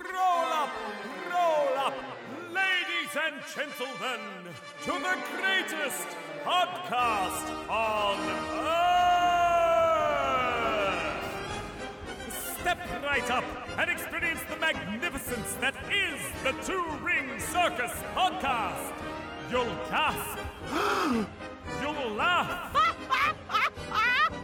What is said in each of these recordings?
roll up, roll up, ladies and gentlemen, to the greatest podcast on earth. Step right up and experience the magnificence that is the Two Ring Circus podcast. You'll gasp, you'll laugh,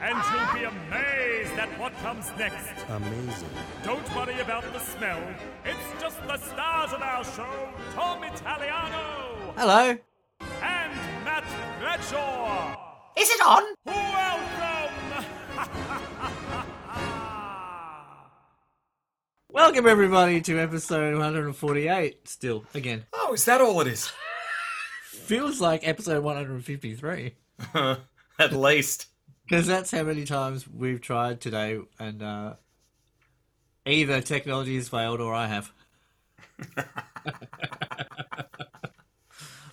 and you'll be amazed at what comes next. Amazing. Don't worry about the smell. It's just the stars of our show, Dom Italiano Hello. and Matt Bradshaw. Is it on? Welcome! Welcome everybody to episode 148. Still, again, Oh, is that all it is? feels like episode 153 At least. Because that's how many times we've tried today, and uh, either technology has failed or I have.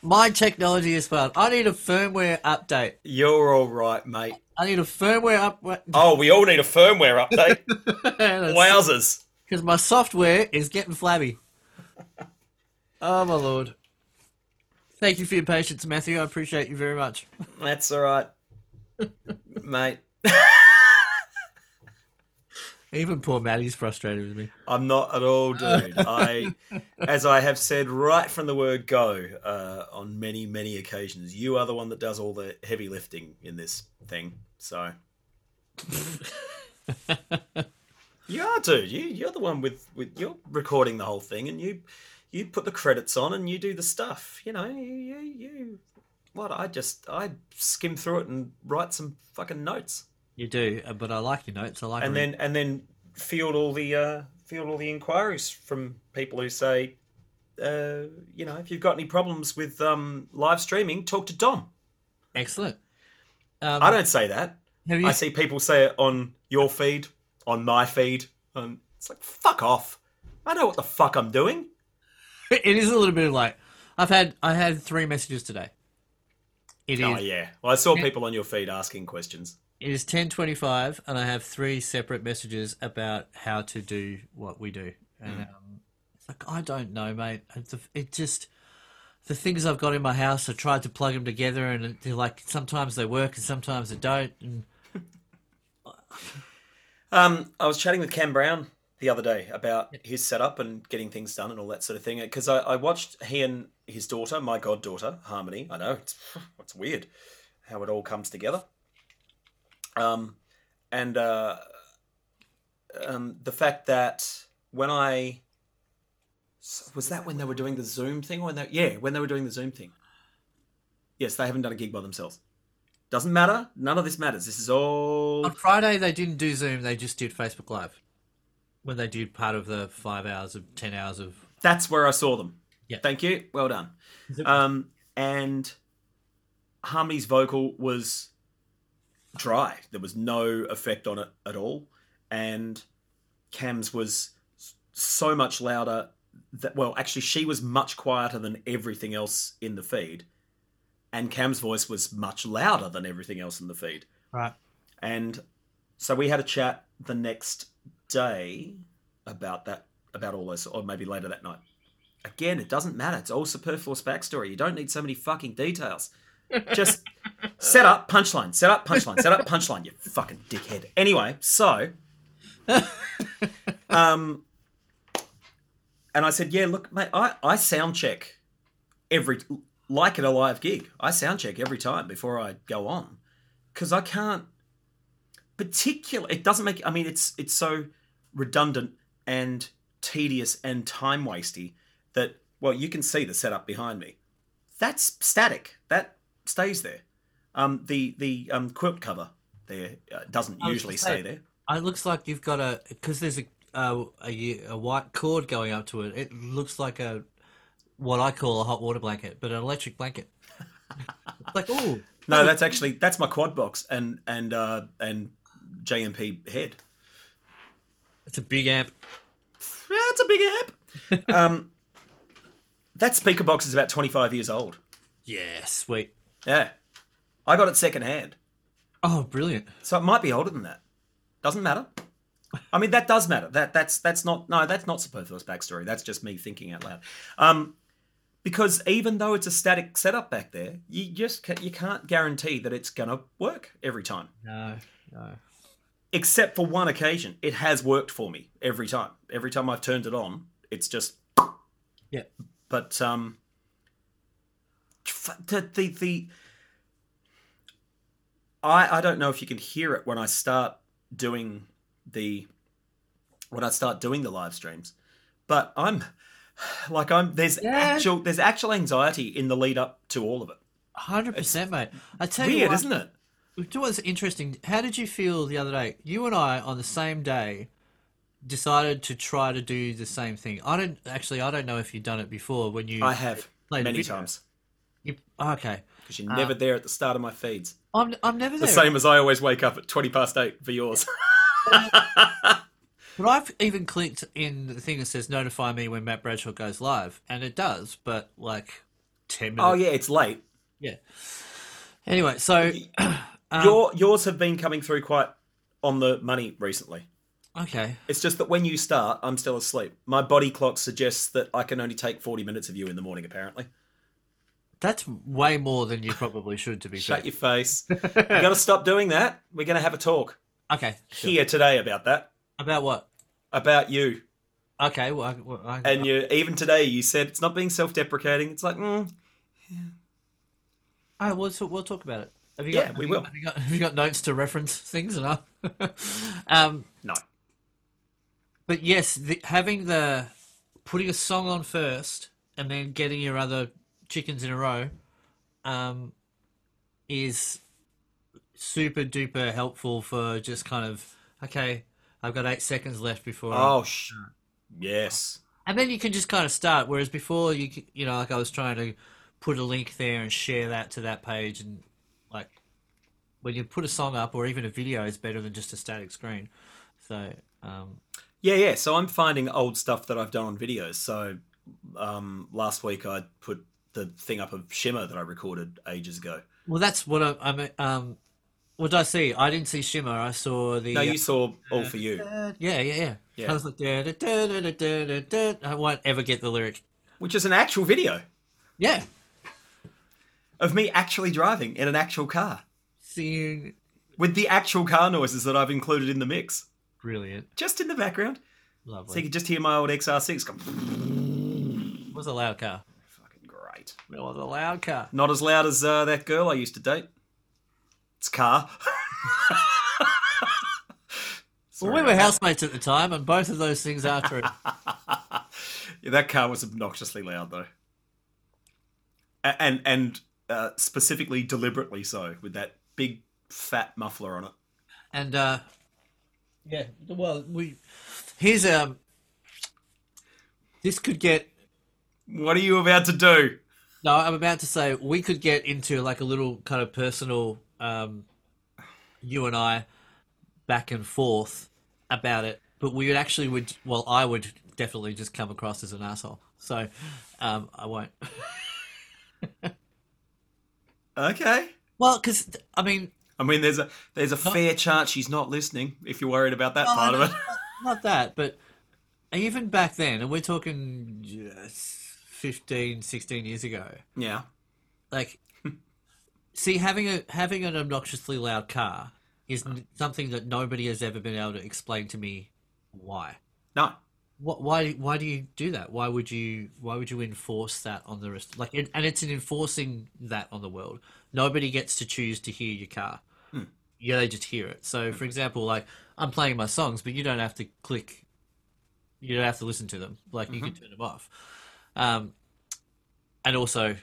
My technology has failed. I need a firmware update. You're all right, mate. I need a firmware update. Oh, we all need a firmware update. Wowzers. Because my software is getting flabby. Oh my lord. Thank you for your patience, Matthew. I appreciate you very much. That's all right, mate. Even poor Maddie's frustrated with me. I'm not at all, dude. I, as I have said right from the word go uh, on many, many occasions, you are the one that does all the heavy lifting in this thing. So, you are, dude. You, you're the one with, with you're recording the whole thing, and you, you put the credits on, and you do the stuff. You know, you, you, you. What? I just I skim through it and write some fucking notes. You do, uh, but I like your notes. I like and then and then field all the uh, field all the inquiries from people who say, uh, you know, if you've got any problems with um, live streaming, talk to Dom. excellent. Um, I don't say that. You? I see people say it on your feed, on my feed, and it's like fuck off. I know what the fuck I'm doing. it is a little bit of like I've had. I had three messages today. It is. Oh yeah. Well, I saw people on your feed asking questions. It is ten twenty five, and I have three separate messages about how to do what we do. And um, it's like I don't know, mate. It, it just the things I've got in my house. I tried to plug them together, and they're like sometimes they work and sometimes they don't. And Um, I was chatting with Cam Brown the other day about his setup and getting things done and all that sort of thing. Because I, I watched he and his daughter, my goddaughter, Harmony. I know it's it's weird how it all comes together. Um, and uh, um, the fact that when I was that when they were doing the Zoom thing, or when they yeah when they were doing the Zoom thing. Yes, they haven't done a gig by themselves. Doesn't matter. None of this matters. This is all on Friday they didn't do Zoom; they just did Facebook Live when they did part of the five hours of ten hours of. That's where I saw them. Yeah. Thank you. Well done. Um, and Harmony's vocal was dry. There was no effect on it at all. And Cam's was so much louder that, well, actually, she was much quieter than everything else in the feed. And Cam's voice was much louder than everything else in the feed. Right. And so we had a chat the next day about that, about all this, or maybe later that night. Again, it doesn't matter. It's all superfluous backstory. You don't need so many fucking details. Just set up punchline, set up punchline, set up punchline. You fucking dickhead. Anyway, so, um, and I said, yeah, look, mate, I I sound check every like at a live gig. I sound check every time before I go on because I can't particular it doesn't make i mean it's it's so redundant and tedious and time wasty that well you can see the setup behind me that's static that stays there um the the um quilt cover there uh, doesn't usually gonna stay there Uh, It looks like you've got a because there's a, a a a white cord going up to it. It looks like a what I call a hot water blanket, but an electric blanket. like oh no that's actually that's my quad box and and uh and jmp head it's a big amp. yeah, it's a big amp um that speaker box is about 25 years old Yeah, sweet. yeah i got it second hand Oh, brilliant. So it might be older than that. Doesn't matter. I mean, that does matter. That that's that's not no, that's not superfluous backstory. That's just me thinking out loud. Um, because even though it's a static setup back there, you just ca- you can't guarantee that it's gonna work every time. No, no. Except for one occasion, it has worked for me every time. Every time I've turned it on, it's just Yeah. But um, the the, the I I don't know if you can hear it when I start doing the when I start doing the live streams, but I'm like I'm there's Yeah. actual there's actual anxiety in the lead up to all of it. Hundred percent, mate. I tell you Weird, isn't it? What's interesting? How did you feel the other day? You and I on the same day decided to try to do the same thing. I don't actually. I don't know if you've done it before. When you I have played many times You, okay, because you're never there at the start of my feeds. I'm I'm never there. The there. same as I always wake up at twenty past eight for yours. But I've even clicked in the thing that says notify me when Matt Bradshaw goes live, and it does. But like ten minutes. oh yeah, it's late. yeah. Anyway, so um, Your yours have been coming through quite on the money recently. Okay, It's just that when you start, I'm still asleep. My body clock suggests that I can only take forty minutes of you in the morning. Apparently, that's way more than you probably should. To be shut fair. your face. you got to stop doing that. We're going to have a talk Okay, sure. here today about that. about what? About you Okay, well, I, well, I, and you. Even today, you said it's not being self-deprecating. It's like, mm, All right, we'll, talk- we'll talk about it. Have you Yeah, got, we have you- will. Have you, got, have you got notes to reference things and um, no. But yes, the, having the putting a song on first and then getting your other chickens in a row um, is super duper helpful for just kind of okay. I've got eight seconds left before. I- Oh, sh- yes. And then you can just kind of start. Whereas before, you you know, like I was trying to put a link there and share that to that page, and like when you put a song up or even a video, is better than just a static screen. So um, Yeah, yeah. So I'm finding old stuff that I've done on videos. So um, last week I put the thing up of Shimmer that I recorded ages ago. well, that's what I, I'm. Um, what did I see? I didn't see Shimmer. I saw the. No, you saw All for You, uh, yeah, yeah, yeah. Yeah. I was like, da, da, da, da, da, da, da. I won't ever get the lyric. which is an actual video Yeah, of me actually driving in an actual car seeing with the actual car noises that I've included in the mix, brilliant, just in the background. Lovely. So you can just hear my old XR6 go. It was a loud car. Fucking great. It was a loud car. Not as loud as uh, that girl I used to date. It's car. Well, we were housemates at the time, and both of those things are true. Yeah, that car was obnoxiously loud though, and and uh, specifically deliberately so with that big fat muffler on it. and uh, yeah, well, we here's um, this could get. What are you about to do? No, I'm about to say we could get into like a little kind of personal, um, you and I, back and forth about it, but we would actually would. Well, I would definitely just come across as an asshole, so um, I won't. Okay. Well, because I mean, I mean, there's a there's a fair chance she's not listening. If you're worried about that Oh, part of it. Not that, but even back then, and we're talking just 15, 16 years ago, Yeah. like, see, having a having an obnoxiously loud car is n- something that nobody has ever been able to explain to me why. No. What, why why do you do that? Why would you why would you enforce that on the rest? Like, and it's an enforcing that on the world. Nobody gets to choose to hear your car. Yeah, they just hear it. So, for example, like I'm playing my songs, but you don't have to click. You don't have to listen to them. Like you can turn them off. Um, and also,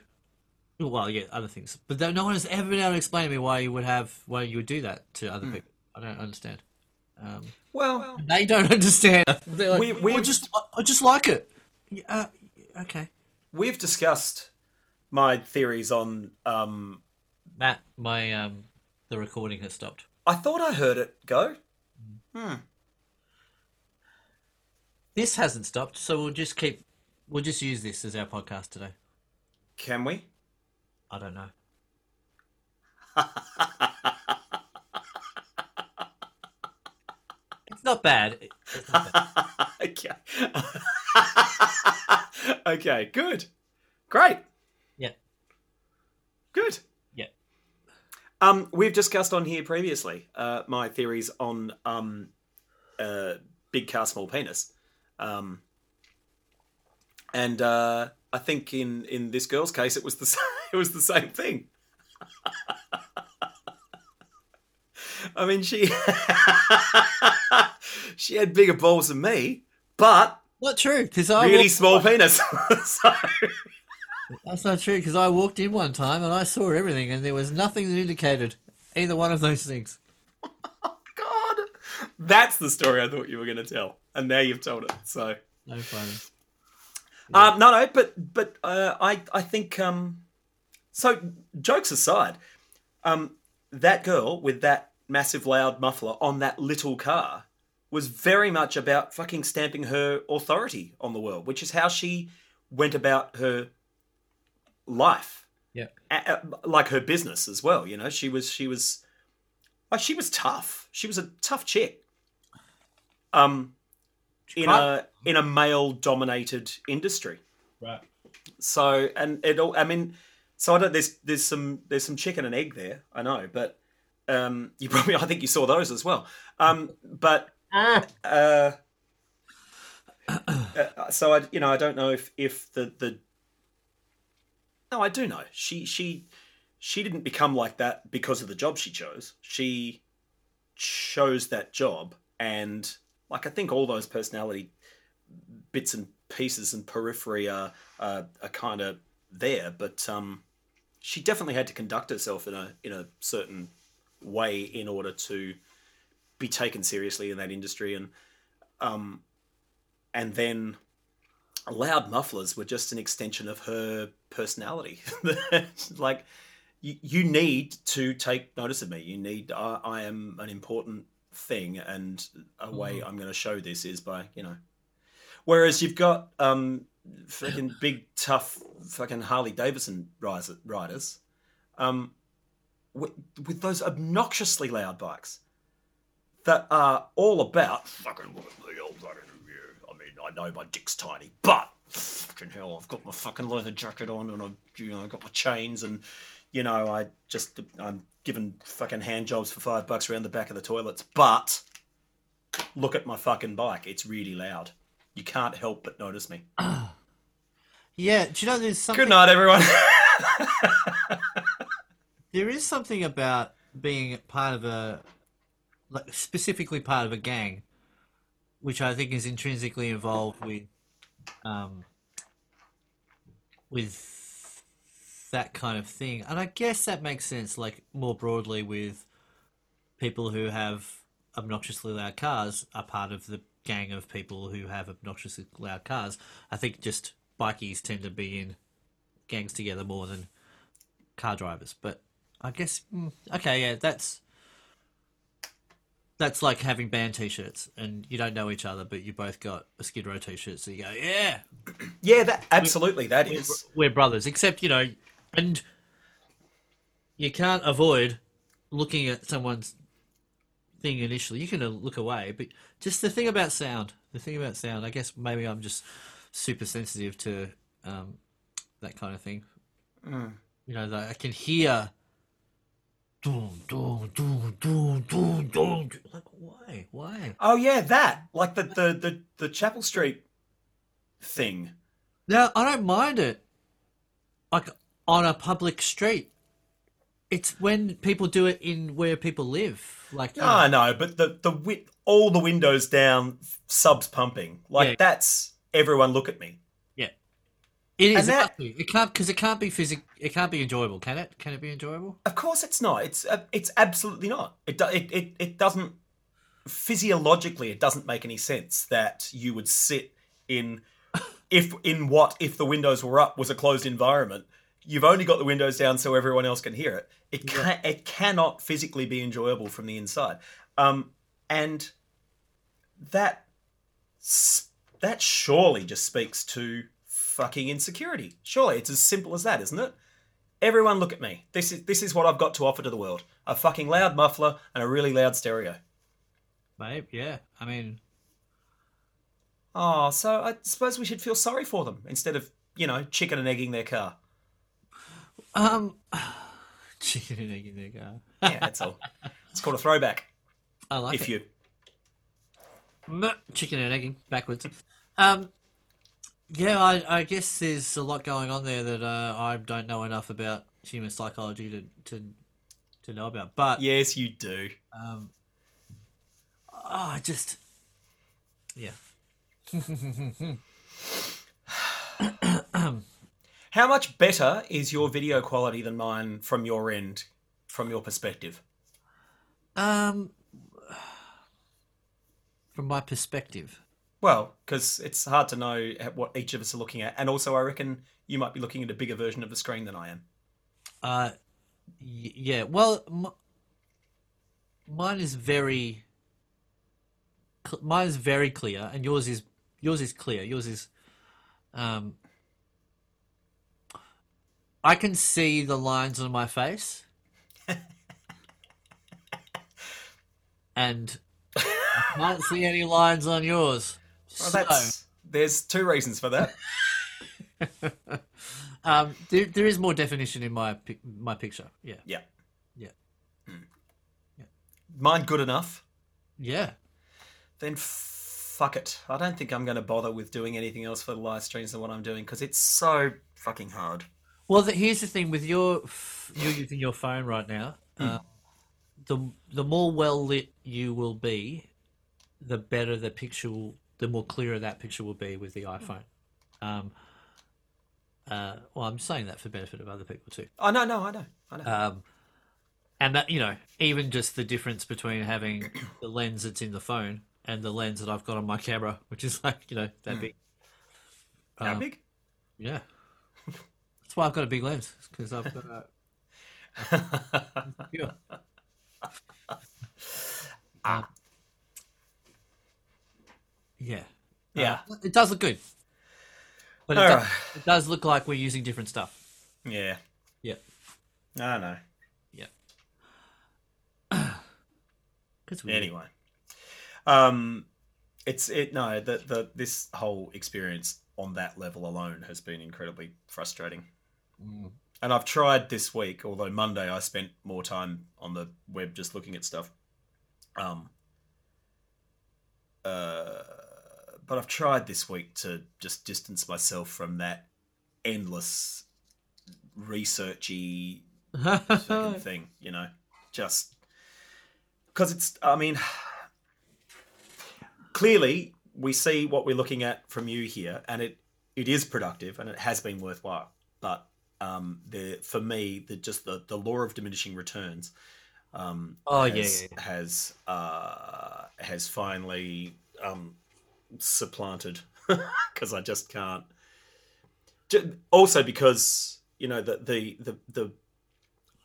well, yeah, other things. But though no one has ever been able to explain to me why you would have why you would do that to other people. I don't understand. Um, Well, they don't understand. They're like, We- we- I just, I just like it. Uh, okay. we've discussed my theories on. Um, Matt, my um, the recording has stopped. I thought I heard it go. Hmm. This hasn't stopped, so we'll just keep. We'll just use this as our podcast today. Can we? I don't know. It's not bad. It's not bad. okay. okay, good. Great. Yeah. Good. Um, we've discussed on here previously uh, my theories on um, uh, big car, small penis. Um, and uh, I think in, in this girl's case, it was the sa- it was the same thing. I mean, she she had bigger balls than me, but Not true, because I really small penis. so, That's not true, because I walked in one time and I saw everything, and there was nothing that indicated either one of those things. God, that's the story I thought you were going to tell, and now you've told it. So, No funny. um, no, no, but but uh, I I think um, so. Jokes aside, um, that girl with that massive loud muffler on that little car was very much about fucking stamping her authority on the world, which is how she went about her life. Yeah. A- a- like her business as well. You know, she was she was like she was tough. She was a tough chick. Um, in a in a male dominated industry. Right. So and it all. I mean, so I don't. There's there's some there's some chicken and egg there. I know, but um, you probably I think you saw those as well. Um, but Ah. uh, uh, so I you know I don't know if if the the no I do know she she she didn't become like that because of the job she chose. She chose that job and like I think all those personality bits and pieces and periphery are are, are kind of there, but um, she definitely had to conduct herself in a in a certain way in order to be taken seriously in that industry, and um, and then loud mufflers were just an extension of her personality. like you, you need to take notice of me. You need I, I am an important thing, and a way I'm going to show this is by you know. Whereas you've got um, fucking big tough fucking Harley Davidson riders, um, with, with those obnoxiously loud bikes that are all about fucking look at me, I'm fucking yeah. I mean, I know my dick's tiny, but fucking hell, I've got my fucking leather jacket on and I've you know I've got my chains and you know I just I'm giving fucking hand jobs for five bucks around the back of the toilets, but look at my fucking bike, it's really loud. You can't help but notice me. Yeah, do you know there's something? Good night, everyone. There is something about being part of a, like specifically part of a gang, which I think is intrinsically involved with, um, with that kind of thing, and I guess that makes sense. Like more broadly, with people who have obnoxiously loud cars are part of the gang of people who have obnoxiously loud cars. I think just bikies tend to be in gangs together more than car drivers. But I guess mm, okay, yeah, that's that's like having band T-shirts and you don't know each other, but you both got a Skid Row T-shirt, so you go, yeah, yeah, that absolutely that we're, is. we're brothers. Except you know, and you can't avoid looking at someone's thing initially. You can look away, but just the thing about sound, the thing about sound. I guess maybe I'm just super sensitive to um, that kind of thing. You know, I can hear. Doom, doom, doom, doom, doom, doom. Like, why? Why? Oh yeah, that like the the the, the Chapel Street thing. Now, I don't mind it. Like on a public street. It's when people do it in where people live. Like No, oh. I know, but the the wi- all the windows down, subs pumping. Like Yeah. that's everyone look at me. Yeah. It is. That- it, it can't because it can't be physic. It can't be enjoyable. Can it? Can it be enjoyable? Of course, it's not. It's uh, it's absolutely not. It, do, it it it doesn't physiologically. It doesn't make any sense that you would sit in if in what if the windows were up was a closed environment. You've only got the windows down so everyone else can hear it. It can it cannot physically be enjoyable from the inside. Um, and that that surely just speaks to fucking insecurity. Surely it's as simple as that, isn't it? Everyone look at me. This is this is what I've got to offer to the world. A fucking loud muffler and a really loud stereo. Babe, yeah. I mean, Oh, so I suppose we should feel sorry for them instead of, you know, chicken and egging their car. um, chicken and egging their car. Yeah, that's all. It's called a throwback. I like If it. you. Meh, chicken and egging backwards. Um, yeah, I, I guess there's a lot going on there that uh, I don't know enough about human psychology to to, to know about. But Yes, you do. um, oh, I just yeah. How much better is your video quality than mine from your end, from your perspective? Um, from my perspective, Well, because it's hard to know what each of us are looking at, and also I reckon you might be looking at a bigger version of the screen than I am. uh, y- yeah. Well, m- mine is very, cl- mine is very clear, and yours is yours is clear. Yours is, um, I can see the lines on my face, and I can't see any lines on yours. Well, So- that's there's two reasons for that. Um, there, there is more definition in my my picture. Yeah, Yeah, yeah, mine good enough. yeah. Then fuck it. I don't think I'm going to bother with doing anything else for the live streams than what I'm doing because it's so fucking hard. Well, the, here's the thing with your f- you're using your phone right now. Uh, the the more well lit you will be, the better the picture will, the more clearer that picture will be with the iPhone. Um, uh, well, I'm saying that for benefit of other people too. Oh no, no, I know, I know. Um, and that you know, even just the difference between having the lens that's in the phone and the lens that I've got on my camera, which is like you know that big. How um, big? Yeah, that's why I've got a big lens because I've got a. Um, yeah. Yeah. Uh, it does look good. But it, All does, right. it does look like we're using different stuff. Yeah, Yeah. I know. Yeah. It's weird. Anyway, um, it's it no the the this whole experience on that level alone has been incredibly frustrating. Mm. And I've tried this week, although Monday I spent more time on the web just looking at stuff. Um, uh, but I've tried this week to just distance myself from that endless researchy thing, you know, just because it's. I mean, clearly we see what we're looking at from you here, and it it is productive and it has been worthwhile. But um, the for me, the just the the law of diminishing returns. Um, Oh, yeah, has, yeah, yeah. has uh, has finally um, supplanted because I just can't. Also, because you know the the the the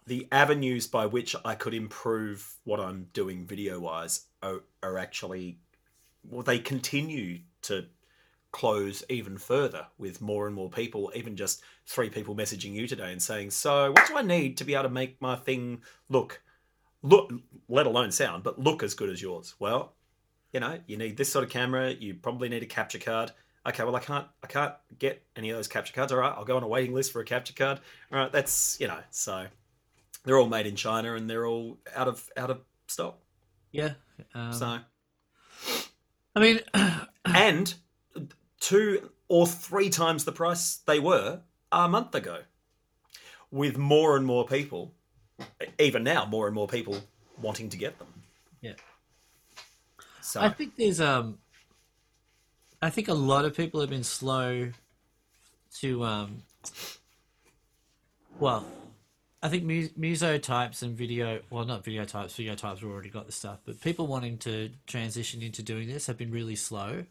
the avenues by which I could improve what I'm doing video wise are, are actually well they continue to close even further with more and more people even just three people messaging you today and saying so what do I need to be able to make my thing look look let alone sound but look as good as yours well you know you need this sort of camera you probably need a capture card okay well I can't I can't get any of those capture cards all right I'll go on a waiting list for a capture card all right that's you know so they're all made in China and they're all out of out of stock. yeah. Um, So I mean, and two or three times the price they were a month ago, with more and more people, even now, more and more people wanting to get them. yeah. So I think there's um I think a lot of people have been slow to um well I think mu- muso types and video well not video types video types have already got the stuff but people wanting to transition into doing this have been really slow.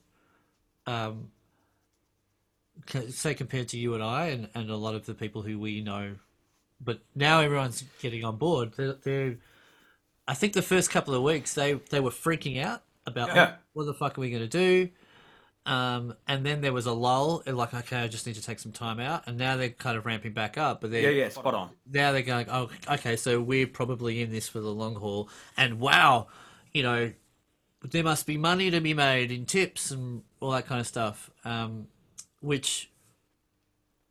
Um say compared to you and I and, and a lot of the people who we know but now everyone's getting on board they're, they're I think the first couple of weeks they they were freaking out about Yeah. what, what the fuck are we going to do um, and then there was a lull like okay I just need to take some time out and now they're kind of ramping back up but yeah, they're yeah, spot on. now they're going oh okay so we're probably in this for the long haul and wow you know there must be money to be made in tips and all that kind of stuff, um, which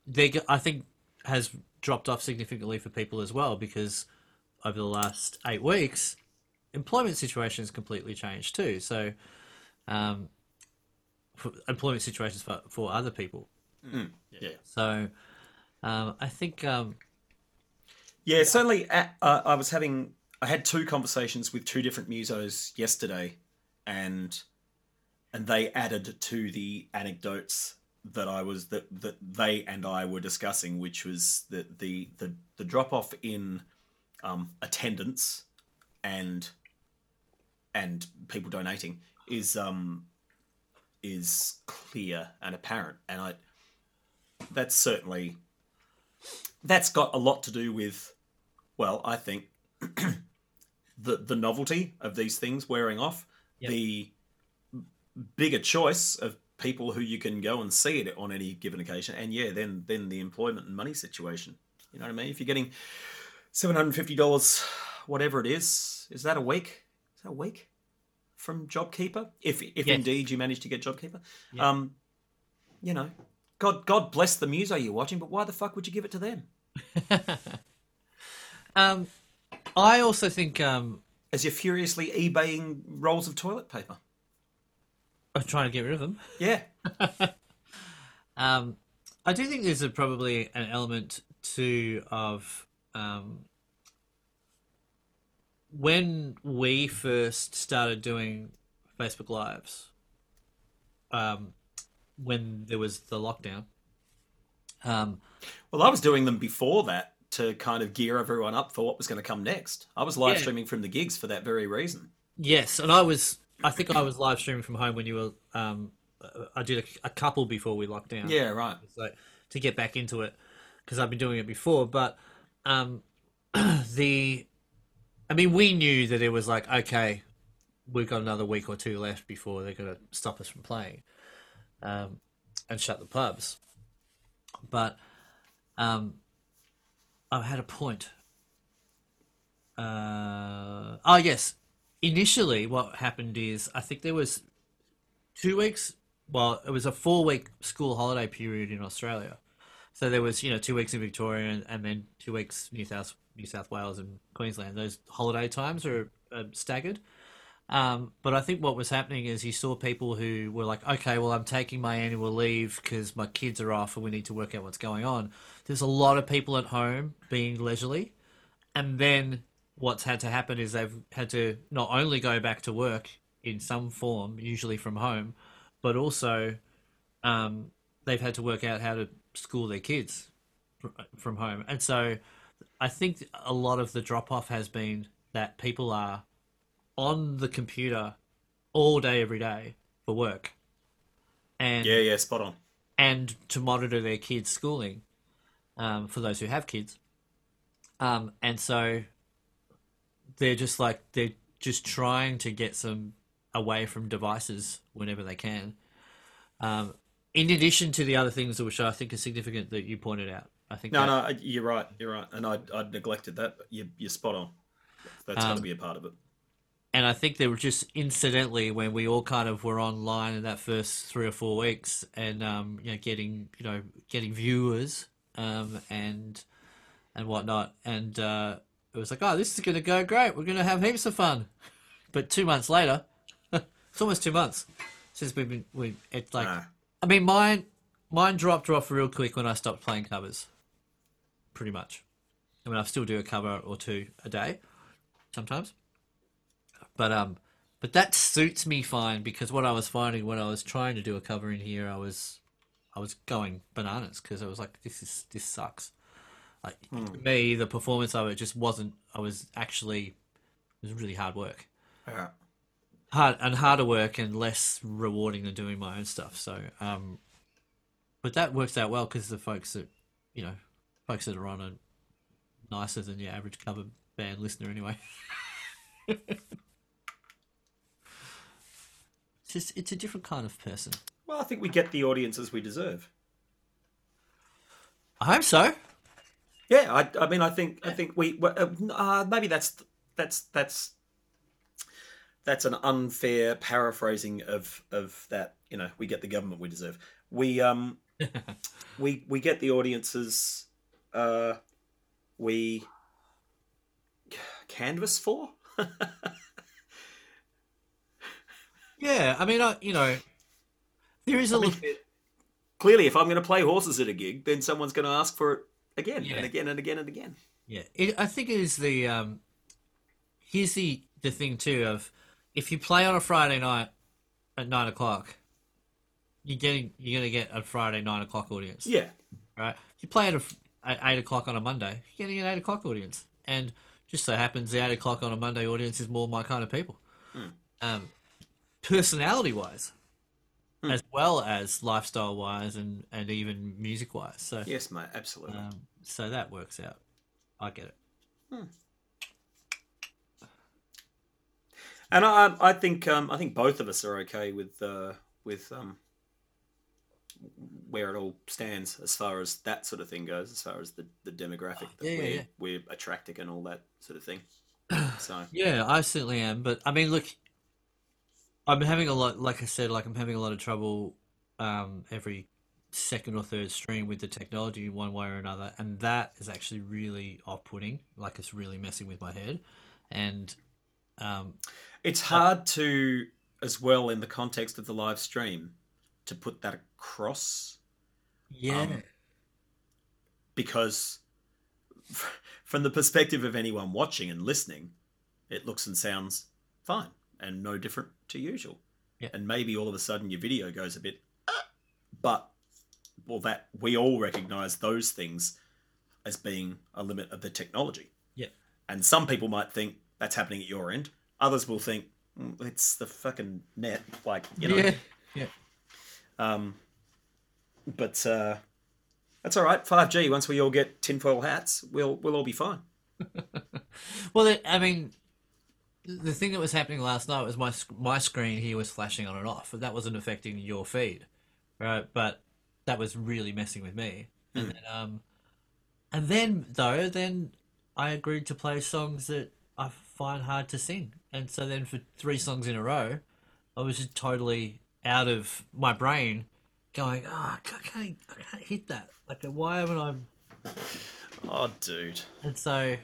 they I think has dropped off significantly for people as well because over the last eight weeks, employment situation has completely changed too. So, um, for employment situations for for other people. Yeah. So, um, I think um, Yeah, certainly. At, uh, I was having, I had two conversations with two different musos yesterday, and and they added to the anecdotes that I was that that they and I were discussing, which was the the the, the drop off in um, attendance and and people donating is um is clear and apparent, and I that's certainly that's got a lot to do with well, I think the the novelty of these things wearing off, Yep. the bigger choice of people who you can go and see it on any given occasion, and yeah, then then the employment and money situation. You know what I mean? If you're getting seven hundred fifty dollars, whatever it is, is that a week? That a week from JobKeeper? If if Yes. indeed you manage to get JobKeeper, Yeah. um, you know, God God bless the muse. muso you're watching, but why the fuck would you give it to them? um, I also think um, as you're furiously eBaying rolls of toilet paper. I'm trying to get rid of them. Yeah. Um, I do think there's a, probably an element too of um, when we first started doing Facebook Lives, um, when there was the lockdown. Um, Well, I was doing them before that to kind of gear everyone up for what was going to come next. I was live Yeah. streaming from the gigs for that very reason. yes, and I was. I think I was live streaming from home when you were. Um, I did a, a couple before we locked down. Yeah, right. so to get back into it because I've been doing it before. But um, the, I mean, we knew that it was like okay, we've got another week or two left before they're going to stop us from playing, um, and shut the pubs. But um, I had a point. Uh, oh yes, initially what happened is I think there was two weeks. Well, it was a four-week school holiday period in Australia. So there was, you know, two weeks in Victoria and, and then two weeks New South New South Wales and Queensland. Those holiday times are staggered. Um, but I think what was happening is you saw people who were like, okay, well, I'm taking my annual leave because my kids are off and we need to work out what's going on. There's a lot of people at home being leisurely. And then what's had to happen is they've had to not only go back to work in some form, usually from home, but also um, they've had to work out how to school their kids from home. And so I think a lot of the drop off has been that people are on the computer all day, every day for work. And Yeah, yeah, spot on. and to monitor their kids' schooling um, for those who have kids. Um, and so they're just like they're just trying to get some away from devices whenever they can. Um, in addition to the other things which I think are significant that you pointed out, I think No, that, no, you're right. You're right. And I, I'd neglected that, but you, you're spot on. That's got Um, to be a part of it. and I think there were just incidentally when we all kind of were online in that first three or four weeks, and um, you know, getting you know, getting viewers, um, and and whatnot, and uh, it was like, oh, this is going to go great. We're going to have heaps of fun. But two months later, it's almost two months since we've been we. It's like, Nah. I mean, mine mine dropped off real quick when I stopped playing covers. Pretty much. I mean, I still do a cover or two a day, sometimes. But um, but that suits me fine because what I was finding when I was trying to do a cover in here, I was, I was going bananas because I was like, this is this sucks. Like to me, the performance of it just wasn't. I was actually, it was really hard work, Yeah. Hard and harder work and less rewarding than doing my own stuff. So um, but that works out well because the folks that, you know, folks that are on are nicer than your average cover band listener anyway. It's just it's a different kind of person. Well, I think we get the audiences we deserve. I hope so. Yeah, I, I mean, I think, I think we, uh, uh, maybe that's, that's, that's, that's an unfair paraphrasing of of that. You know, we get the government we deserve. We um, we we get the audiences. Uh, we canvas for. Yeah, I mean, I, you know, there is a little bit. Clearly, if I'm going to play horses at a gig, then someone's going to ask for it again Yeah. and again and again and again. Yeah, it, I think it is the. Um, here's the the thing too of if you play on a Friday night at nine o'clock, you're getting you're gonna get a Friday nine o'clock audience. Yeah, right? If you play at, a, at eight o'clock on a Monday, you're getting an eight o'clock audience, and just so happens the eight o'clock on a Monday audience is more my kind of people, um, personality wise, as well as lifestyle wise, and and even music wise. So yes, mate, absolutely. um, so that works out. I get it. And I, I think, um, I think both of us are okay with, uh, with um, where it all stands as far as that sort of thing goes, as far as the, the demographic that Yeah, we're, yeah. we're attracting and all that sort of thing. So Yeah, I certainly am. But I mean, look, I'm having a lot. Like I said, like I'm having a lot of trouble um, every second or third stream with the technology one way or another, and that is actually really off-putting. Like it's really messing with my head, and um, it's hard to, as well, in the context of the live stream, to put that across yeah, Um, because from the perspective of anyone watching and listening, it looks and sounds fine and no different to usual. Yeah. And maybe all of a sudden your video goes a bit, "Ah," but well, that we all recognize those things as being a limit of the technology. Yeah. And some people might think that's happening at your end. Others will think "Mm, it's the fucking net, like you know. yeah, yeah. Um, but uh, that's all right. Five G. Once we all get tinfoil hats, we'll we'll all be fine. Well, I mean, the thing that was happening last night was my my screen here was flashing on and off, but that wasn't affecting your feed, right? But that was really messing with me. And then, um, and then though, then I agreed to play songs that I find hard to sing, and so then for three songs in a row, I was just totally out of my brain, going, "Ah, I can't, I can't hit that. Like, why haven't I?" Oh, dude. And so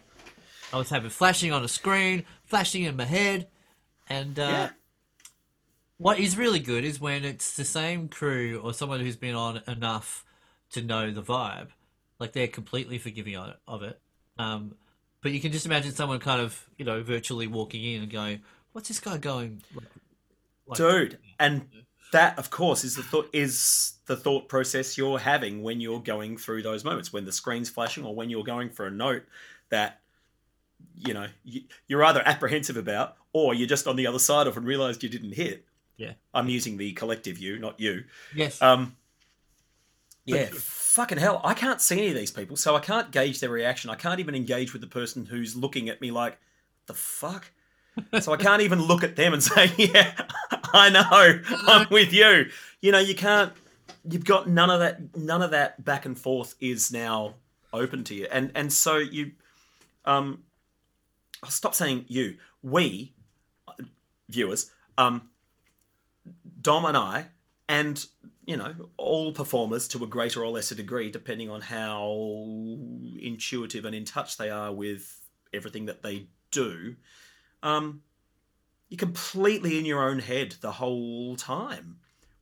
I was having flashing on a screen, flashing in my head, and uh, Yeah. what is really good is when it's the same crew or someone who's been on enough to know the vibe, like they're completely forgiving of it. Um, but you can just imagine someone kind of, you know, virtually walking in and going, "What's this guy going?" Like, dude. And that, of course, is the thought is the thought process you're having when you're going through those moments when the screen's flashing or when you're going for a note that you know you- you're either apprehensive about or you're just on the other side of and realized you didn't hit. Yeah. I'm using the collective you, not you. Yes. Um, yeah, fucking hell. I can't see any of these people, so I can't gauge their reaction. I can't even engage with the person who's looking at me like, the fuck? So I can't even look at them and say, yeah, I know, I'm with you. You know, you can't, you've got none of that, none of that back and forth is now open to you. And, and so you, um, I'll stop saying you, we, uh, viewers, um, Dom and I, and you know, all performers to a greater or lesser degree, depending on how intuitive and in touch they are with everything that they do. Um, you're completely in your own head the whole time.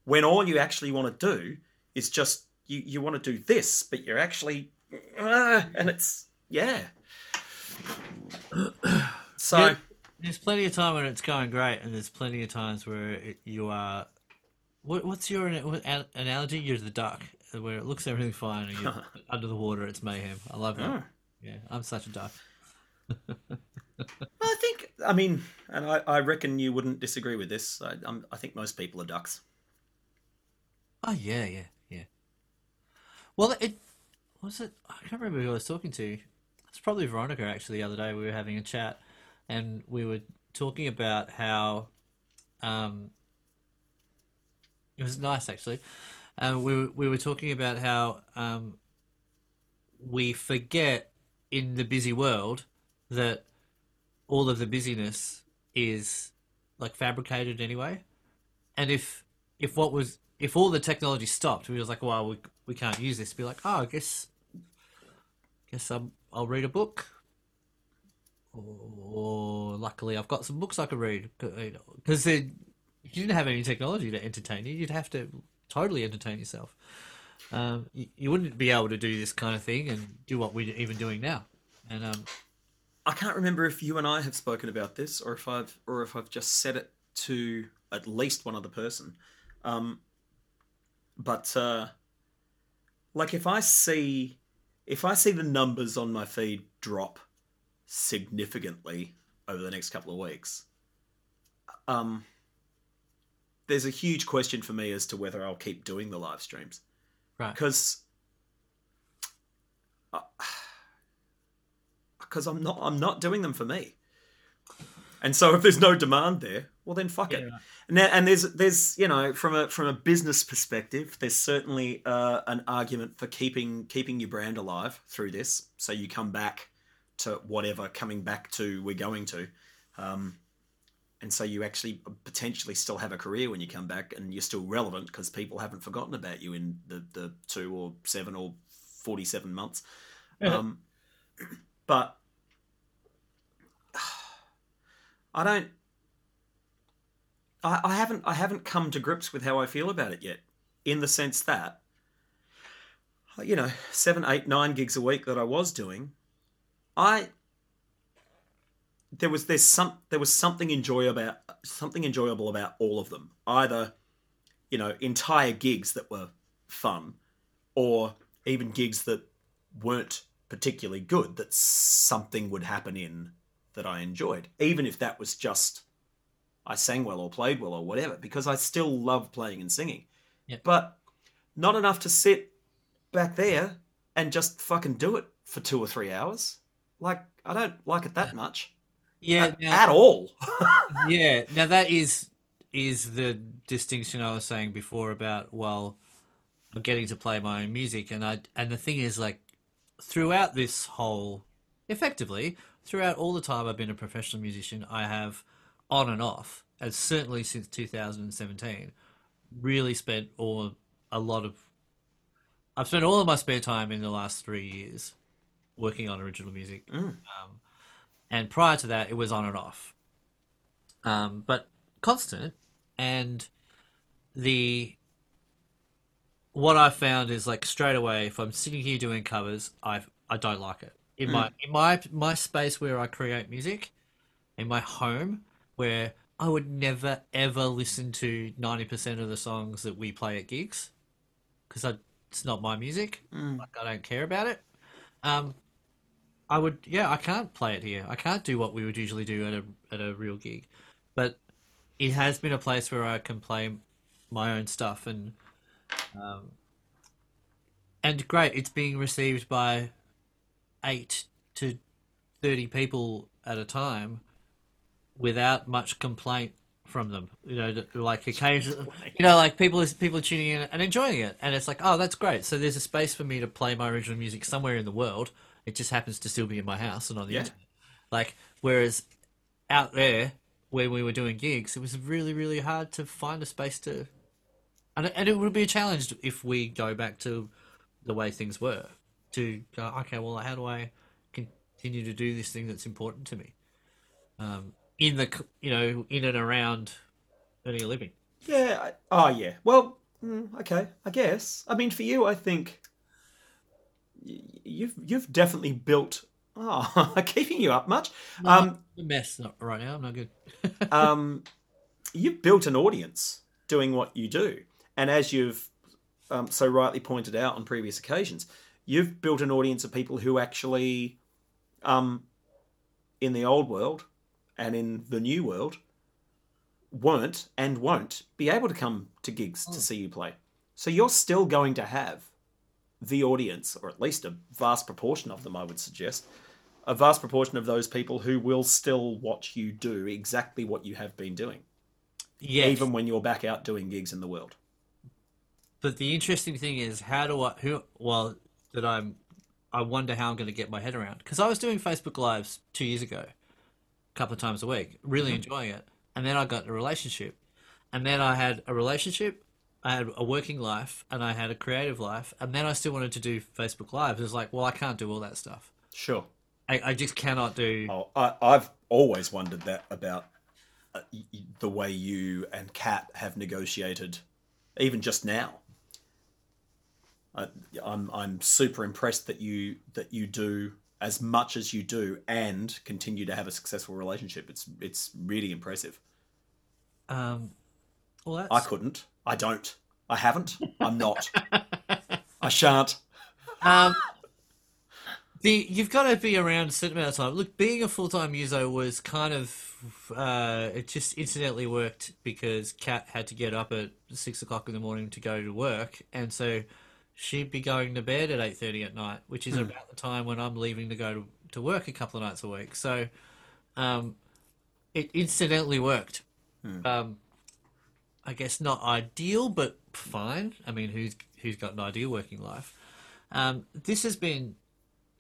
When all you actually want to do is just you, you want to do this, but you're actually, uh, and it's yeah. So. There's plenty of time when it's going great, and there's plenty of times where it, you are. What, what's your what an- analogy? You're the duck, where it looks everything fine, and you're under the water. It's mayhem. I love that. Oh. Yeah, I'm such a duck. I think, I mean, and I, I reckon you wouldn't disagree with this. I, i I think most people are ducks. Oh yeah, yeah, yeah. Well, it was it. I can't remember who I was talking to. It's probably Veronica actually. The other day we were having a chat, and we were talking about how, um, it was nice actually. Uh, we we were talking about how um, we forget in the busy world that all of the busyness is like fabricated anyway. And if if what was if all the technology stopped, we was like, well, we we can't use this. Be like, oh, I guess guess I'm, I'll read a book. Or luckily, I've got some books I can read because if you didn't have any technology to entertain you, you'd have to totally entertain yourself. Um, you, you, wouldn't be able to do this kind of thing and do what we're even doing now. And um, I can't remember if you and I have spoken about this, or if I've or if I've just said it to at least one other person. Um, but uh, like if I see if I see the numbers on my feed drop significantly over the next couple of weeks, um, there's a huge question for me as to whether I'll keep doing the live streams. Right. Because because uh, I'm not I'm not doing them for me. And so if there's no demand there, well then fuck yeah. it. And, and there's there's you know from a from a business perspective, there's certainly uh, an argument for keeping keeping your brand alive through this. So you come back to whatever coming back to we're going to. Um, and so you actually potentially still have a career when you come back and you're still relevant because people haven't forgotten about you in the, the two or seven or 47 months. Um, but i don't I, I haven't i haven't come to grips with how i feel about it yet in the sense that you know seven eight nine gigs a week that i was doing i there was there's some there was something enjoyable about something enjoyable about all of them. Either you know entire gigs that were fun, or even gigs that weren't particularly good. That something would happen in that I enjoyed, even if that was just I sang well or played well or whatever, because I still love playing and singing. Yep. But not enough to sit back there and just fucking do it for two or three hours. Like I don't like it that much. Yeah, at, now, at all. yeah. Now that is is the distinction I was saying before about well, I'm getting to play my own music, and I and the thing is like throughout this whole, effectively throughout all the time I've been a professional musician, I have on and off, and certainly since 2017, really spent all a lot of. I've spent all of my spare time in the last three years working on original music. Mm. Um, and prior to that, it was on and off. Um, but constant, and the what I found is like straight away, if I'm sitting here doing covers, I I don't like it in mm. my in my my space where I create music, in my home where I would never ever listen to ninety percent of the songs that we play at gigs because it's not my music. Mm. Like I don't care about it. Um, I would, yeah, I can't play it here. I can't do what we would usually do at a at a real gig, but it has been a place where I can play my own stuff and um, and great. It's being received by eight to thirty people at a time without much complaint from them. You know, like occasionally, you know, like people people are tuning in and enjoying it, and it's like, oh, that's great. So there's a space for me to play my original music somewhere in the world it just happens to still be in my house and on the yeah. internet. Like, whereas out there, when we were doing gigs, it was really, really hard to find a space to. And, and it would be a challenge if we go back to the way things were. To go, okay, well, how do I continue to do this thing that's important to me? Um, in the, you know, in and around earning a living. Yeah. I, oh, yeah. Well, mm, okay. I guess. I mean, for you, I think you've you've definitely built. Oh, keeping you up much? No, um, a mess right now. I'm not good. um, you've built an audience doing what you do, and as you've um, so rightly pointed out on previous occasions, you've built an audience of people who actually, um, in the old world and in the new world, weren't and won't be able to come to gigs oh. to see you play. So you're still going to have the audience, or at least a vast proportion of them, I would suggest, a vast proportion of those people who will still watch you do exactly what you have been doing. Yes. Even when you're back out doing gigs in the world. But the interesting thing is, how do I, who, well, that I'm, I wonder how I'm going to get my head around. Because I was doing Facebook Lives two years ago, a couple of times a week, really mm-hmm. enjoying it. and then I got a relationship, and then I had a relationship, I had a working life, and I had a creative life, and then I still wanted to do Facebook Live. It was like, well, I can't do all that stuff. Sure. I, I just cannot do. Oh, I, I've always wondered that about uh, the way you and Kat have negotiated, even just now. I, I'm I'm super impressed that you that you do as much as you do and continue to have a successful relationship. It's it's really impressive. Um, well, that's I couldn't. I don't. I haven't. I'm not. I shan't. Um, the you've got to be around a certain amount of time. Look, being a full time user was kind of uh, it just incidentally worked because Kat had to get up at six o'clock in the morning to go to work, and so she'd be going to bed at eight thirty at night, which is about the time when I'm leaving to go to, to work a couple of nights a week. So, um, it incidentally worked. Um, I guess not ideal, but fine. I mean, who's who's got an ideal working life? Um, this has been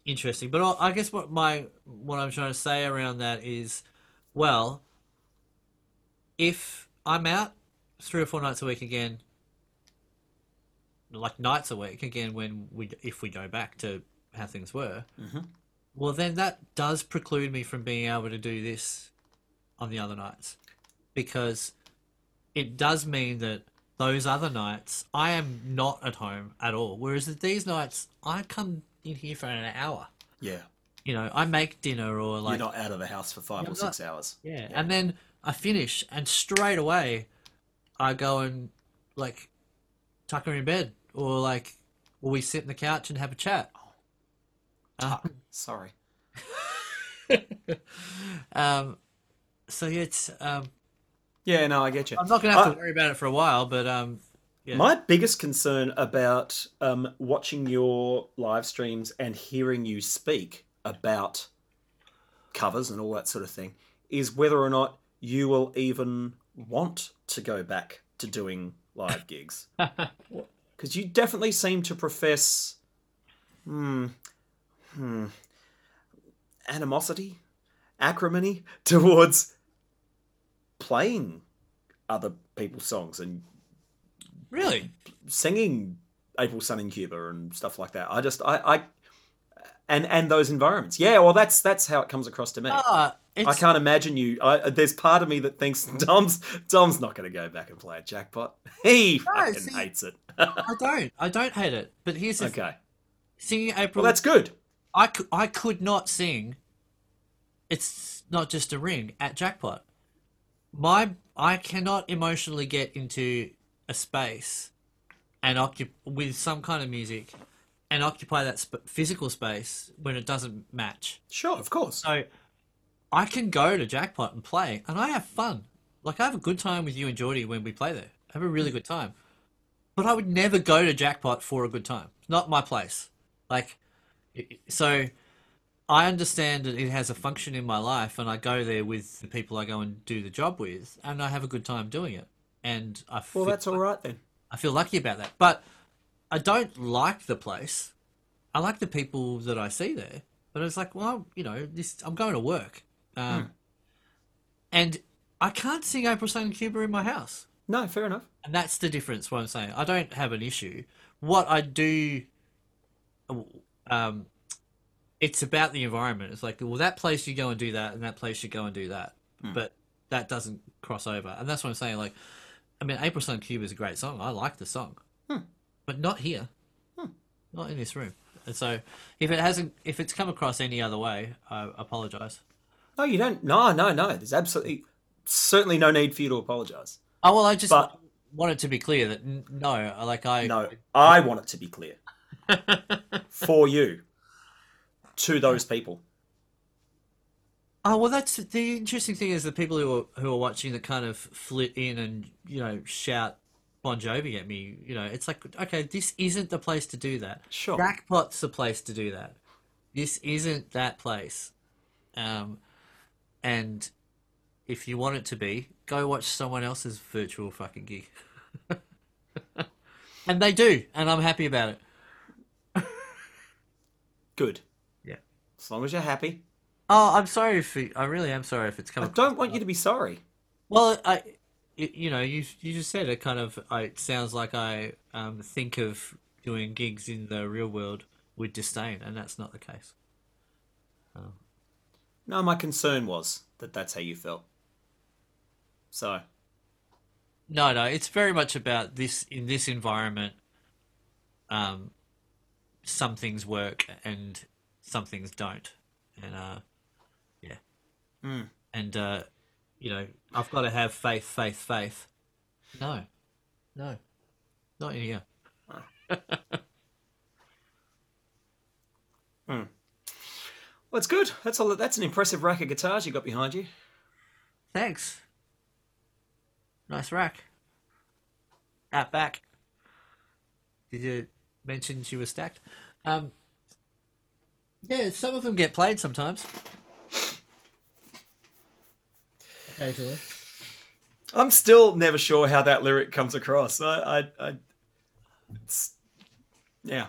interesting, but I I guess what my what I'm trying to say around that is, well, if I'm out three or four nights a week again, like nights a week again, when we if we go back to how things were, well, then that does preclude me from being able to do this on the other nights because it does mean that those other nights I am not at home at all. Whereas these nights I come in here for an hour. Yeah. You know, I make dinner or like You're not out of the house for 5 or I'm 6 hours. yeah, and then I finish and straight away I go and like tuck her in bed or like or we sit on the couch and have a chat. Um, Sorry. um, so yeah, it's um, Yeah, no, I get you. I'm not gonna have I- to worry about it for a while, but um, yeah. My biggest concern about um, watching your live streams and hearing you speak about covers and all that sort of thing is whether or not you will even want to go back to doing live gigs. Because you definitely seem to profess, hmm, hmm, animosity, acrimony towards playing other people's songs and really, singing April Sun in Cuba and stuff like that. I just I, I and and those environments. Yeah, well that's that's how it comes across to me. uh, I can't imagine you. I, there's part of me that thinks Dom's Dom's not going to go back and play a jackpot. He fucking see- hates it. I don't, I don't hate it. But here's the okay, singing April. well that's good. I could, I could not sing. It's not just a ring at jackpot. My I cannot emotionally get into a space and occup with some kind of music and occupy that sp- physical space when it doesn't match. Sure, of course. So I can go to jackpot and play, and I have fun. Like I have a good time with you and Geordie when we play there. I have a really good time. But I would never go to jackpot for a good time. Not my place. Like, so I understand that it has a function in my life, and I go there with the people I go and do the job with, and I have a good time doing it. And I Well, feel, that's all right then. I feel lucky about that. But I don't like the place. I like the people that I see there. But it's like, well, you know, this I'm going to work. Um, And I can't sing April Sun Cuba in my house. No, fair enough. And that's the difference, what I'm saying. I don't have an issue. What I do, um, it's about the environment. It's like, well, that place you go and do that, and that place you go and do that. Hmm. But that doesn't cross over. And that's what I'm saying. Like, I mean, April Sun Cuba is a great song. I like the song. Hmm. But not here. Hmm. Not in this room. And so, if it hasn't, if it's come across any other way, I apologize. No, you don't. No, no, no. There's absolutely certainly no need for you to apologise. Oh well, I just But- wanted to be clear that no, like I No, I want it to be clear for you to those people. Oh well, that's the interesting thing is the people who are who are watching that kind of flit in and you know shout Bon Jovi at me. You know, it's like okay, this isn't the place to do that. Sure. Jackpot's the place to do that. This isn't that place. Um, and if you want it to be, go watch someone else's virtual fucking gig. and they do, and I'm happy about it. Good. As long as you're happy. Oh, I'm sorry if it, I really am sorry if it's coming. I don't want you to be sorry. Well, I, you know, you you just said it. Kind of, I, it sounds like I um, think of doing gigs in the real world with disdain, and that's not the case. No, my concern was that that's how you felt. So, No, no, it's very much about this in this environment. Um, some things work and some things don't, and uh, yeah, Mm. and uh, you know, I've got to have faith, faith, faith. No, no, not in here. well, it's good. That's all. That's an impressive rack of guitars you got behind you. Thanks. Nice rack. At back. Did you mention she was stacked? Um, yeah, some of them get played sometimes. Occasionally. I'm still never sure how that lyric comes across. I, I, I it's, yeah,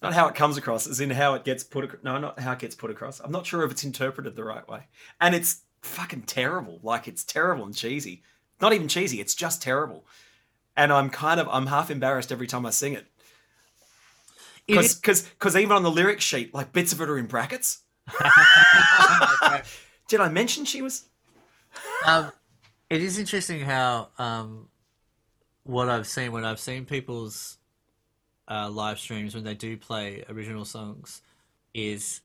not how it comes across, as in how it gets put. Ac- no, not how it gets put across. I'm not sure if it's interpreted the right way, and it's fucking terrible. Like it's terrible and cheesy. Not even cheesy. It's just terrible. And I'm kind of I'm half embarrassed every time I sing it It is- because because even on the lyric sheet, like bits of it are in brackets. Did I mention she was? um, it is interesting how um, what I've seen when I've seen people's uh, live streams when they do play original songs is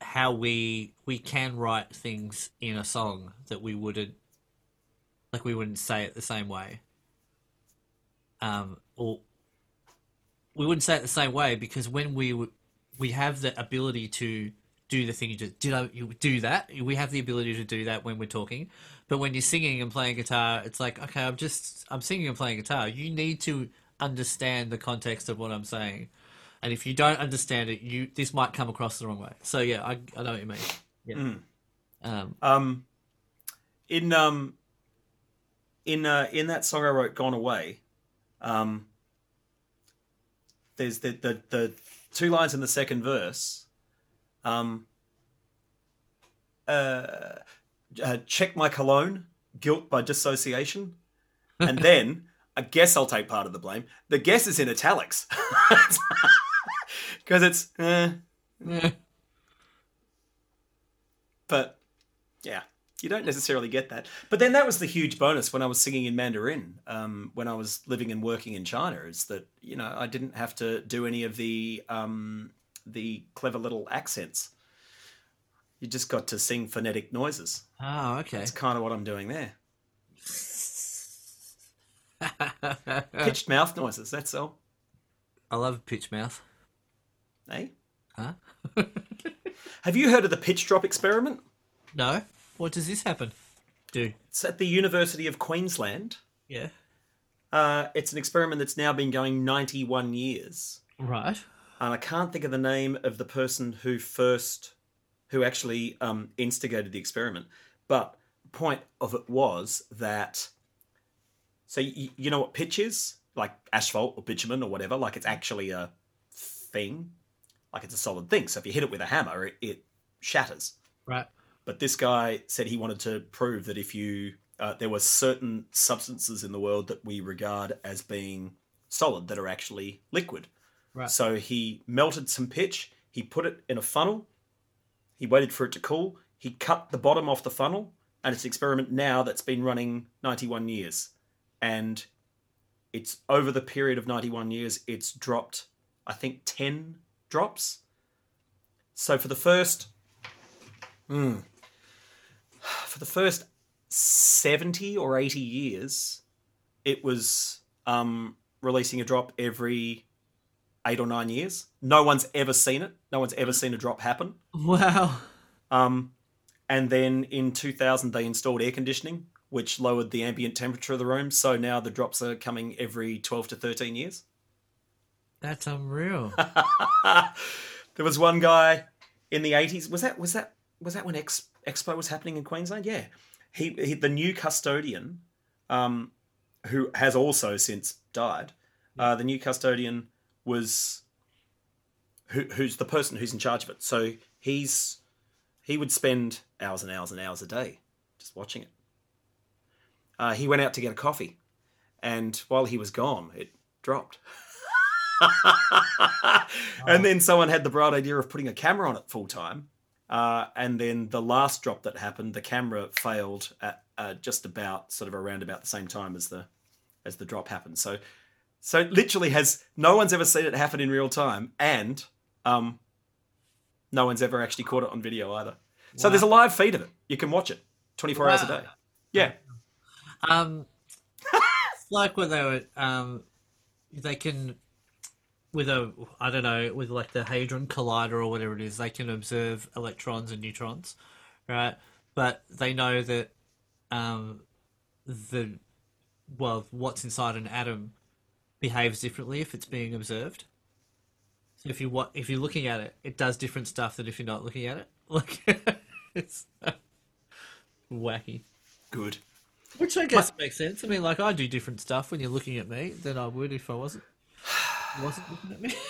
how we we can write things in a song that we wouldn't like we wouldn't say it the same way um or we wouldn't say it the same way because when we we have the ability to do the thing you just did I you do that? We have the ability to do that when we're talking. But when you're singing and playing guitar it's like okay I'm just I'm singing and playing guitar. You need to understand the context of what I'm saying. And if you don't understand it you this might come across the wrong way. So yeah I, I know what you mean. Yeah. Um Um, in um, in uh, in that song I wrote, "Gone Away," um, there's the, the the two lines in the second verse. Um, uh, uh, check my cologne, guilt by dissociation, and then I guess I'll take part of the blame. The guess is in italics because it's. eh, yeah. but yeah you don't necessarily get that. But then that was the huge bonus when i was singing in mandarin um, when i was living and working in china is that you know i didn't have to do any of the um, the clever little accents. You just got to sing phonetic noises. Oh okay. That's kind of what i'm doing there. Pitched mouth noises that's all. I love pitch mouth. Eh? Huh? Have you heard of the pitch drop experiment? No what does this happen do it's at the university of queensland yeah uh, it's an experiment that's now been going 91 years right and I can't think of the name of the person who first, who actually um, instigated the experiment. But the point of it was that, so you, you know what pitch is, like asphalt or bitumen or whatever. Like it's actually a thing, like it's a solid thing. So if you hit it with a hammer, it, it shatters. right But this guy said he wanted to prove that if you, uh, there were certain substances in the world that we regard as being solid that are actually liquid. Right. So he melted some pitch, he put it in a funnel, he waited for it to cool, he cut the bottom off the funnel, and it's an experiment now that's been running 91 years. And it's over the period of 91 years, it's dropped, I think, 10 drops. So for the first Hmm. for the first 70 or 80 years, it was um, releasing a drop every eight or nine years. No one's ever seen it. No one's ever seen a drop happen. wow Um, and then in 2000, they installed air conditioning, which lowered the ambient temperature of the room. So now the drops are coming every 12 to 13 years. that's unreal there was one guy in the 80s. Was that was that was that when Ex, Expo was happening in Queensland? Yeah. He, he the new custodian um, who has also since died. Uh, the new custodian was who, who's the person who's in charge of it. So he's he would spend hours and hours and hours a day just watching it. uh, he went out to get a coffee, and while he was gone, it dropped. and then someone had the bright idea of putting a camera on it full time. Uh, and then the last drop that happened, the camera failed at uh, just about sort of around about the same time as the as the drop happened. So, so it literally has no one's ever seen it happen in real time, and um, no one's ever actually caught it on video either. So there's a live feed of it. You can watch it 24 hours a day. Yeah. Um, it's like when they were, um, they can, with a, I don't know, with like the Hadron Collider or whatever it is, they can observe electrons and neutrons, right? But they know that, um, the, well, what's inside an atom behaves differently if it's being observed. So if you what if you're looking at it, it does different stuff than if you're not looking at it. Like it's wacky. Good. Which I guess makes sense. I mean, like I do different stuff when you're looking at me than I would if I wasn't wasn't looking at me.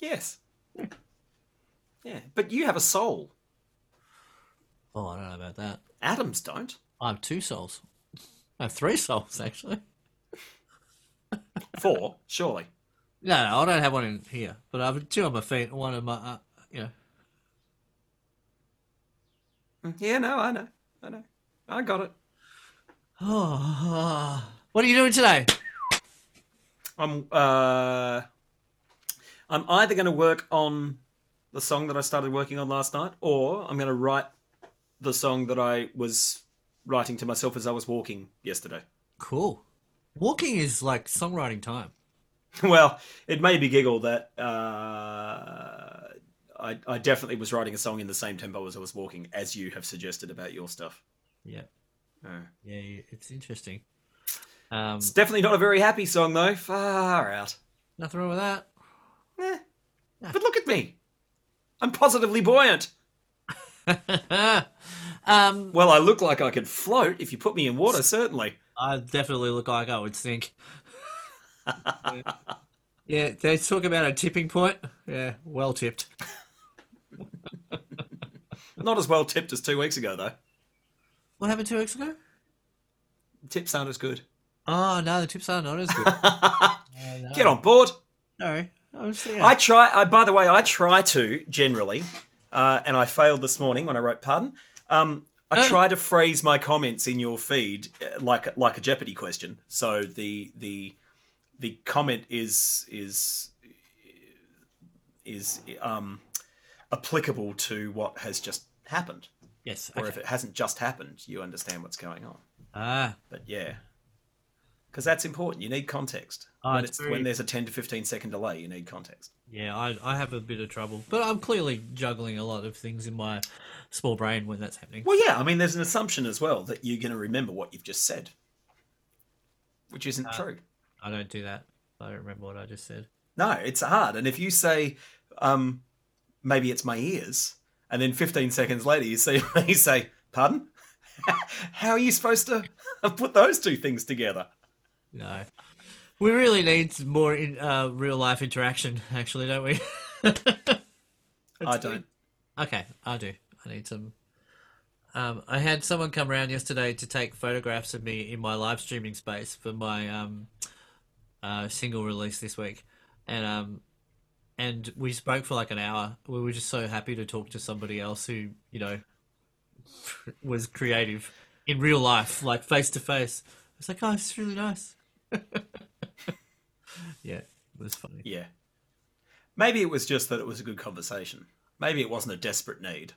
Yes. Yeah. But you have a soul. Oh, I don't know about that. Atoms don't. I have two souls. I have three souls actually. Four, surely. No, no, I don't have one in here, but I have two on my feet and one on my, uh, you know. Yeah, no, I know. I know. I got it. Oh, what are you doing today? I'm uh I'm either going to work on the song that I started working on last night or I'm going to write the song that I was writing to myself as I was walking yesterday. Cool. Walking is like songwriting time. well, it made me giggle that uh I, I definitely was writing a song in the same tempo as I was walking, as you have suggested about your stuff. Yeah, Uh, yeah, it's interesting. Um, it's definitely not a very happy song, though. Far out. nothing wrong with that. Eh. But look at me. I'm positively buoyant. um, Well, I look like I could float if you put me in water, certainly. I definitely look like I would sink. yeah, they talk about a tipping point. Yeah, well tipped. Not as well tipped as two weeks ago, though. What happened two weeks ago? Tips aren't as good. Oh no, the tips are not as good. Get on board. No, I yeah. I try. I, by the way, I try to generally, uh, and I failed this morning when I wrote pardon. Um, I Oh. try to phrase my comments in your feed uh, like like a Jeopardy question. So the the the comment is is is um, applicable to what has just happened, yes. or okay. if it hasn't just happened, you understand what's going on. Ah, But yeah, because that's important. You need context. Oh, when, very- when there's a ten to fifteen second delay, you need context. yeah. I I have a bit of trouble, but I'm clearly juggling a lot of things in my small brain when that's happening. Well, yeah, I mean, there's an assumption as well that you're going to remember what you've just said, which isn't true. I don't do that. I don't remember what I just said. No, it's hard. And if you say, um, maybe it's my ears, and then 15 seconds later you see you say, pardon? How are you supposed to put those two things together? No. We really need more in, uh, real life interaction, actually, don't we? I don't. Okay, I do. I need some. Um, I had someone come around yesterday to take photographs of me in my live streaming space for my um, uh, single release this week, and um, and we spoke for like an hour. We were just so happy to talk to somebody else who you know was creative in real life, like face to face. It's like, oh, it's really nice. yeah, it was funny. Yeah. Maybe it was just that it was a good conversation. Maybe it wasn't a desperate need.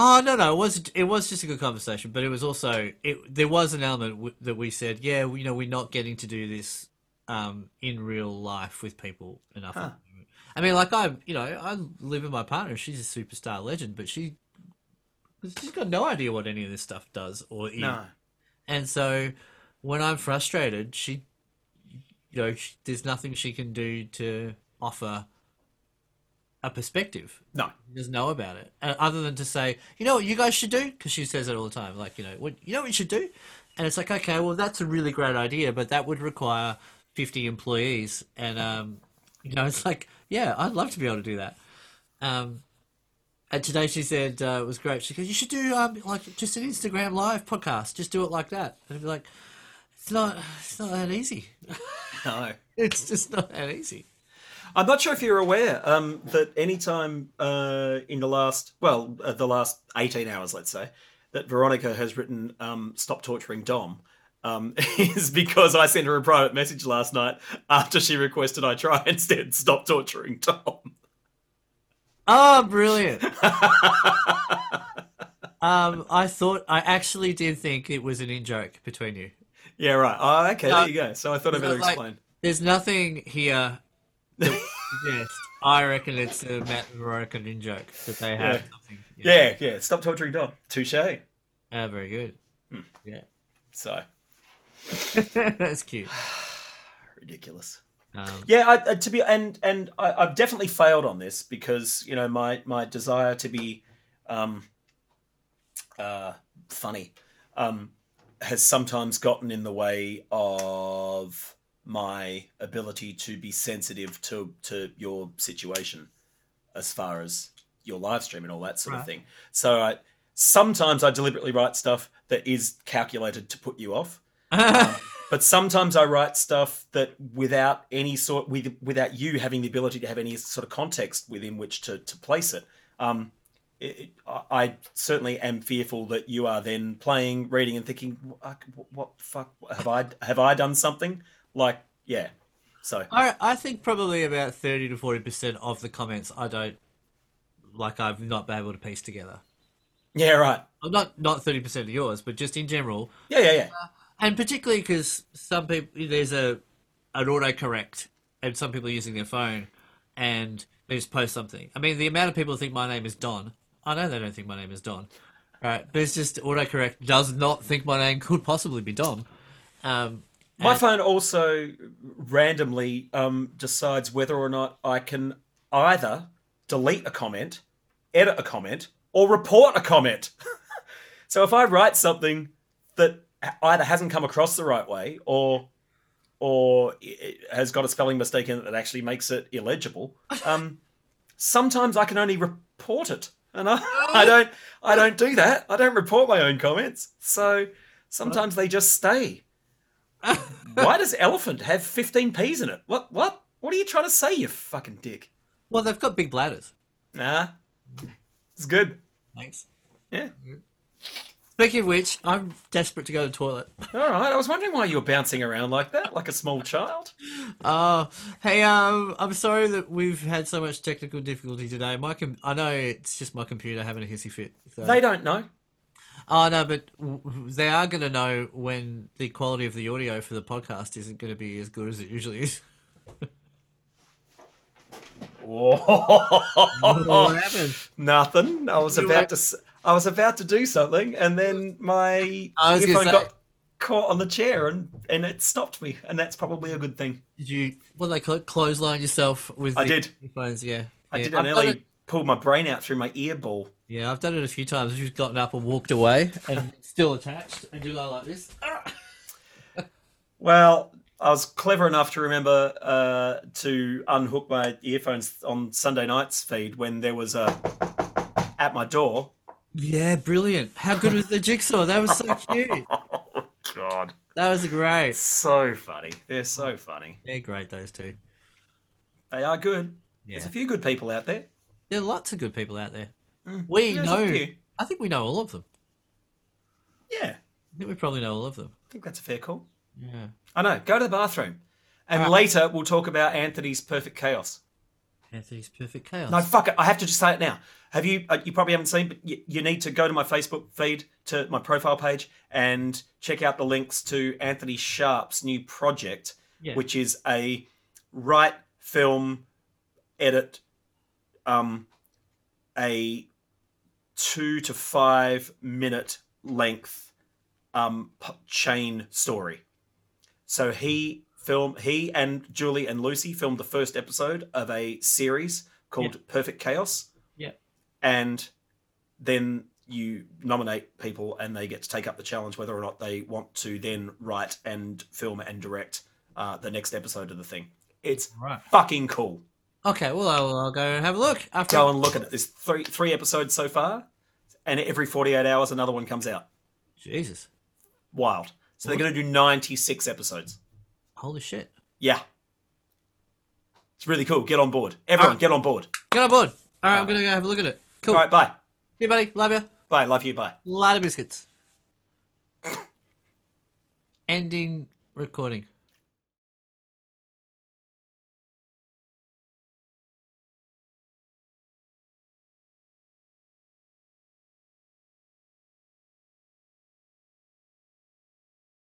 Oh no, no, it was it was just a good conversation, but it was also it. There was an element w- that we said, yeah, you know, we're not getting to do this um, in real life with people enough. Huh. I mean, like I, you know, I live with my partner. She's a superstar legend, but she she's got no idea what any of this stuff does or is. No. And so when I'm frustrated, she, you know, she, there's nothing she can do to offer a perspective No. doesn't know about it, uh, other than to say, you know what you guys should do, because she says it all the time. Like, you know, what you know what you should do, and it's like, okay, well, that's a really great idea, but that would require fifty employees, and um, you know, it's like, yeah, I'd love to be able to do that. Um, And today she said uh, it was great. She goes, "You should do um, like just an Instagram live podcast. Just do it like that." And I'd be like, "It's not. It's not that easy. No. It's just not that easy." I'm not sure if you're aware um, that anytime uh, in the last, well, uh, the last 18 hours, let's say, that Veronica has written um, "Stop torturing Dom," um, is because I sent her a private message last night after she requested I try instead "Stop torturing Dom." Oh, brilliant! um, I thought I actually did think it was an in joke between you. Yeah, right. Oh, okay. No. there you go. So I thought I'd better Like- explain. There's nothing here that would. I reckon it's a Matt and Veronica in joke that they have Yeah. something. Yeah, yeah. Stop torturing Dom. Touche. Ah, very good. Hmm. Yeah, So that's cute. ridiculous. Um, Yeah, I, I, to be and and I, I've definitely failed on this because you know my my desire to be um, uh, funny um, has sometimes gotten in the way of my ability to be sensitive to to your situation as far as your live stream and all that sort of thing. So I, sometimes I deliberately write stuff that is calculated to put you off but sometimes I write stuff that without any sort with without you having the ability to have any sort of context within which to, to place it. Um, it, I certainly am fearful that you are then playing, reading, and thinking, "What, what fuck have I have I done something?" Like, yeah. So I I think probably about thirty to forty percent of the comments I don't like. I've not been able to piece together. yeah, right. Well, Not not thirty percent of yours, but just in general, Yeah, yeah, yeah. Uh, and particularly because some people there's a an autocorrect, and some people are using their phone, and they just post something. I mean, the amount of people who think my name is Don. I know they don't think my name is Don, right? But it's just autocorrect does not think my name could possibly be Don. Um, My and- phone also randomly um, decides whether or not I can either delete a comment, edit a comment, or report a comment. so if I write something that either hasn't come across the right way or or has got a spelling mistake in it that actually makes it illegible, um, sometimes I can only report it, and I, I oh. don't I don't do that. I don't report my own comments, so sometimes they just stay. Why does elephant have 15 P's in it? What? What? What are you trying to say, you fucking dick? well, they've got big bladders. Nah. It's good. Thanks. Yeah. Mm-hmm. Speaking of which, I'm desperate to go to the toilet. All right. I was wondering why you were bouncing around like that, like a small child. Oh, hey, um, I'm sorry that we've had so much technical difficulty today. My com- I know it's just my computer having a hissy fit. So. They don't know. Oh no, but w- they are going to know when the quality of the audio for the podcast isn't going to be as good as it usually is. what happened? Nothing. I was You about like- to. I was about to do something, and then my I earphone say- got caught on the chair, and and it stopped me, and that's probably a good thing. Did you? Do they call? Clothesline yourself with I did. Yeah, I yeah. did. I've I nearly it- pulled my brain out through my ear ball. Yeah, I've done it a few times. You've just gotten up and walked away, and still attached, and do like this. Well, I was clever enough to remember uh, to unhook my earphones on Sunday night's feed when there was a at my door. Yeah, brilliant. How good was the jigsaw? That was so cute. Oh God, That was great. so funny! They're so funny. They're great, those two. They are good. Yeah. There's a few good people out there. There are lots of good people out there. We Mm. There's know. I think we know all of them. Yeah, I think we probably know all of them. I think that's a fair call. Yeah. I know. Go to the bathroom, and Uh, later we'll talk about Anthony's perfect chaos. Anthony's perfect chaos. No, fuck it. I have to just say it now. Have you? Uh, you probably haven't seen, but you, you need to go to my Facebook feed, to my profile page, and check out the links to Anthony Sharp's new project, Yeah. which is a write, film, edit, um, a two to five minute length um, chain story. So he filmed he and Julie and Lucy filmed the first episode of a series called Perfect Chaos. Yeah. And then you nominate people and they get to take up the challenge whether or not they want to then write and film and direct uh, the next episode of the thing. It's Right. fucking cool. Okay, well I'll, I'll go and have a look after. Go and look at it. There's three three episodes so far, and every 48 hours another one comes out. Jesus, Wild. So they're going to do 96 episodes. Holy shit! Yeah. It's really cool. Get on board. Everyone, Ah. get on board. Get on board. All right, I'm gonna go have a look at it. Cool. All right, bye. See you, buddy. Love you. Bye. Love you. Bye. lot of biscuits. Ending recording.